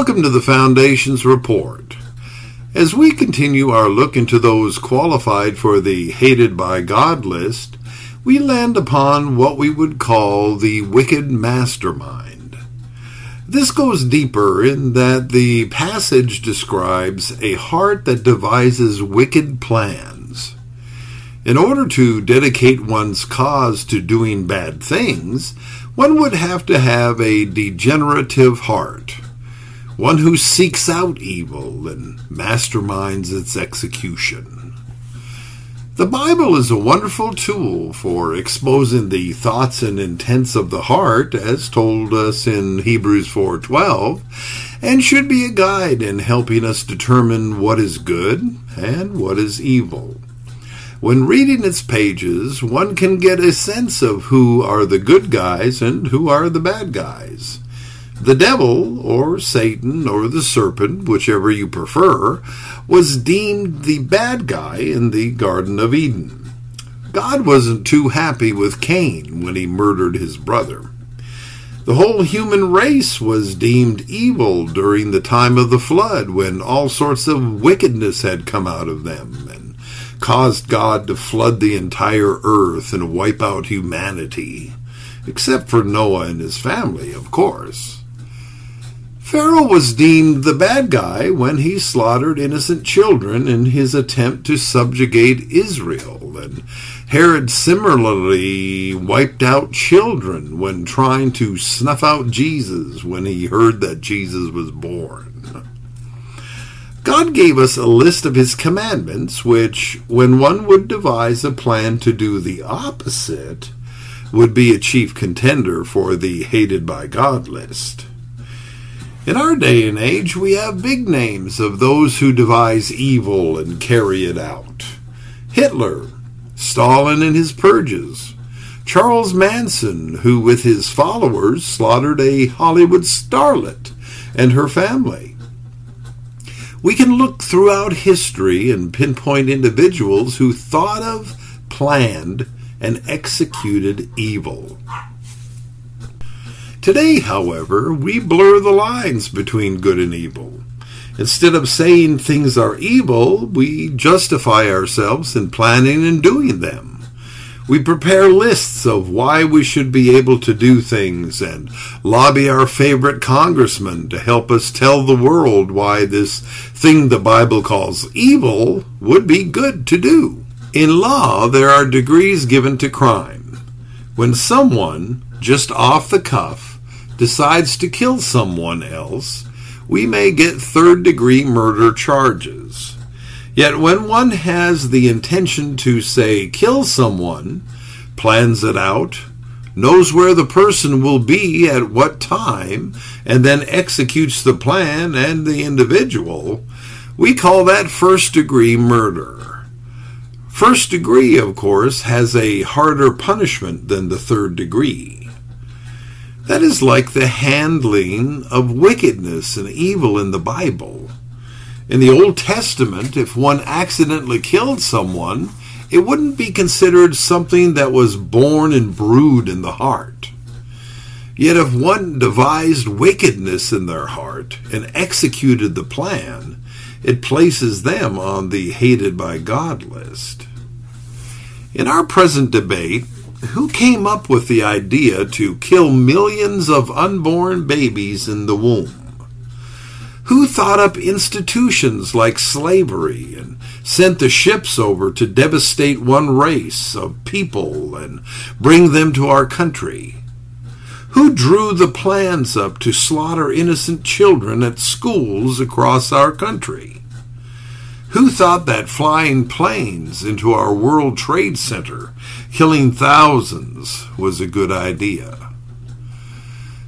Welcome to the Foundations report. As we continue our look into those qualified for the hated by God list, we land upon what we would call the wicked mastermind. This goes deeper in that the passage describes a heart that devises wicked plans. In order to dedicate one's cause to doing bad things, one would have to have a degenerative heart one who seeks out evil and masterminds its execution. The Bible is a wonderful tool for exposing the thoughts and intents of the heart as told us in Hebrews 4:12 and should be a guide in helping us determine what is good and what is evil. When reading its pages, one can get a sense of who are the good guys and who are the bad guys. The devil, or Satan, or the serpent, whichever you prefer, was deemed the bad guy in the Garden of Eden. God wasn't too happy with Cain when he murdered his brother. The whole human race was deemed evil during the time of the flood when all sorts of wickedness had come out of them and caused God to flood the entire earth and wipe out humanity. Except for Noah and his family, of course. Pharaoh was deemed the bad guy when he slaughtered innocent children in his attempt to subjugate Israel, and Herod similarly wiped out children when trying to snuff out Jesus when he heard that Jesus was born. God gave us a list of his commandments, which, when one would devise a plan to do the opposite, would be a chief contender for the hated by God list. In our day and age, we have big names of those who devise evil and carry it out Hitler, Stalin and his purges, Charles Manson, who with his followers slaughtered a Hollywood starlet and her family. We can look throughout history and pinpoint individuals who thought of, planned, and executed evil. Today, however, we blur the lines between good and evil. Instead of saying things are evil, we justify ourselves in planning and doing them. We prepare lists of why we should be able to do things and lobby our favorite congressman to help us tell the world why this thing the Bible calls evil would be good to do. In law, there are degrees given to crime. When someone, just off the cuff, decides to kill someone else, we may get third degree murder charges. Yet when one has the intention to, say, kill someone, plans it out, knows where the person will be at what time, and then executes the plan and the individual, we call that first degree murder. First degree, of course, has a harder punishment than the third degree. That is like the handling of wickedness and evil in the Bible. In the Old Testament, if one accidentally killed someone, it wouldn't be considered something that was born and brewed in the heart. Yet if one devised wickedness in their heart and executed the plan, it places them on the hated by God list. In our present debate, who came up with the idea to kill millions of unborn babies in the womb? Who thought up institutions like slavery and sent the ships over to devastate one race of people and bring them to our country? Who drew the plans up to slaughter innocent children at schools across our country? Who thought that flying planes into our World Trade Center, killing thousands, was a good idea?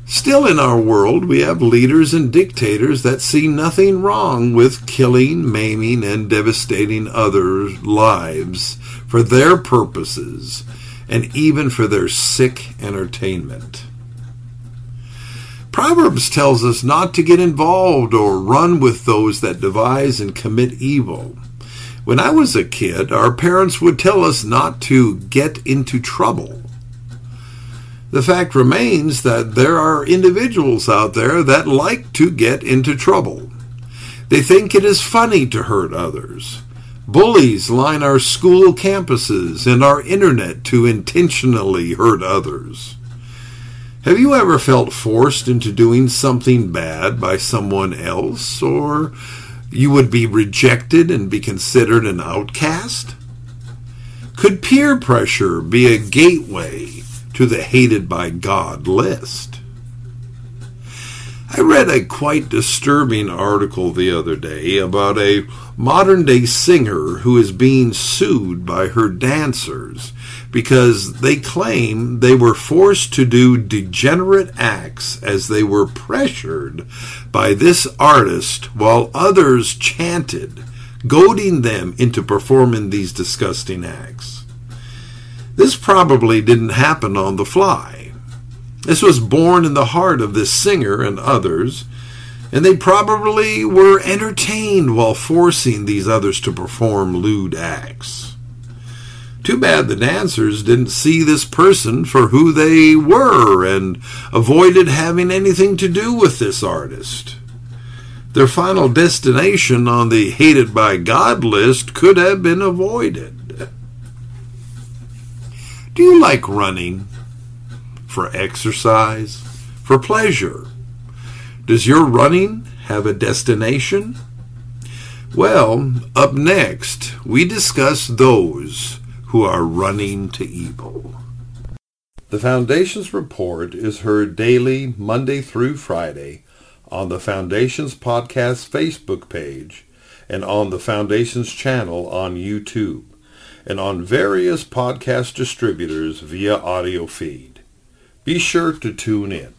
Still in our world, we have leaders and dictators that see nothing wrong with killing, maiming, and devastating other lives for their purposes and even for their sick entertainment. Proverbs tells us not to get involved or run with those that devise and commit evil. When I was a kid, our parents would tell us not to get into trouble. The fact remains that there are individuals out there that like to get into trouble. They think it is funny to hurt others. Bullies line our school campuses and our internet to intentionally hurt others. Have you ever felt forced into doing something bad by someone else, or you would be rejected and be considered an outcast? Could peer pressure be a gateway to the hated by God list. I read a quite disturbing article the other day about a modern day singer who is being sued by her dancers because they claim they were forced to do degenerate acts as they were pressured by this artist while others chanted, goading them into performing these disgusting acts. This probably didn't happen on the fly. This was born in the heart of this singer and others, and they probably were entertained while forcing these others to perform lewd acts. Too bad the dancers didn't see this person for who they were and avoided having anything to do with this artist. Their final destination on the hated by God list could have been avoided. Do you like running? For exercise? For pleasure? Does your running have a destination? Well, up next, we discuss those who are running to evil. The Foundations report is heard daily, Monday through Friday, on the Foundations podcast Facebook page and on the Foundations channel on YouTube and on various podcast distributors via audio feed. Be sure to tune in.